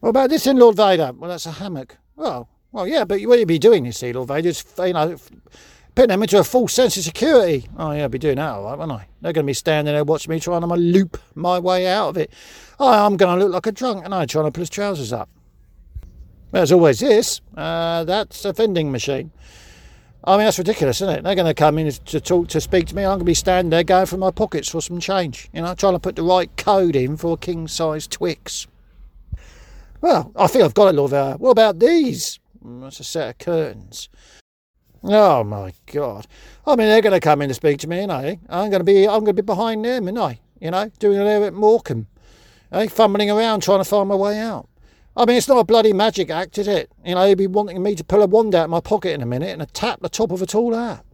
What about this in Lord Vader? Well, that's a hammock. Well, well, yeah, but what you be doing, you see, Lord Vader, is, you know, putting them into a false sense of security. Oh, yeah, I'll be doing that all right, won't I? They're going to be standing there watching me trying to loop my way out of it. Oh, I'm going to look like a drunk, and I trying to put his trousers up. There's always this. Uh, that's a vending machine. I mean, that's ridiculous, isn't it? They're going to come in to talk, to speak to me. I'm going to be standing there going for my pockets for some change. You know, trying to put the right code in for a king size Twix. Well, I think I've got it, Lord Vader. What about these? That's a set of curtains. Oh my God! I mean, they're going to come in to speak to me, and I, I'm going to be, I'm going to be behind them, and I, you know, doing a little bit Morecambe, eh? fumbling around trying to find my way out. I mean, it's not a bloody magic act, is it? You know, he'd be wanting me to pull a wand out of my pocket in a minute and tap the top of a tall hat.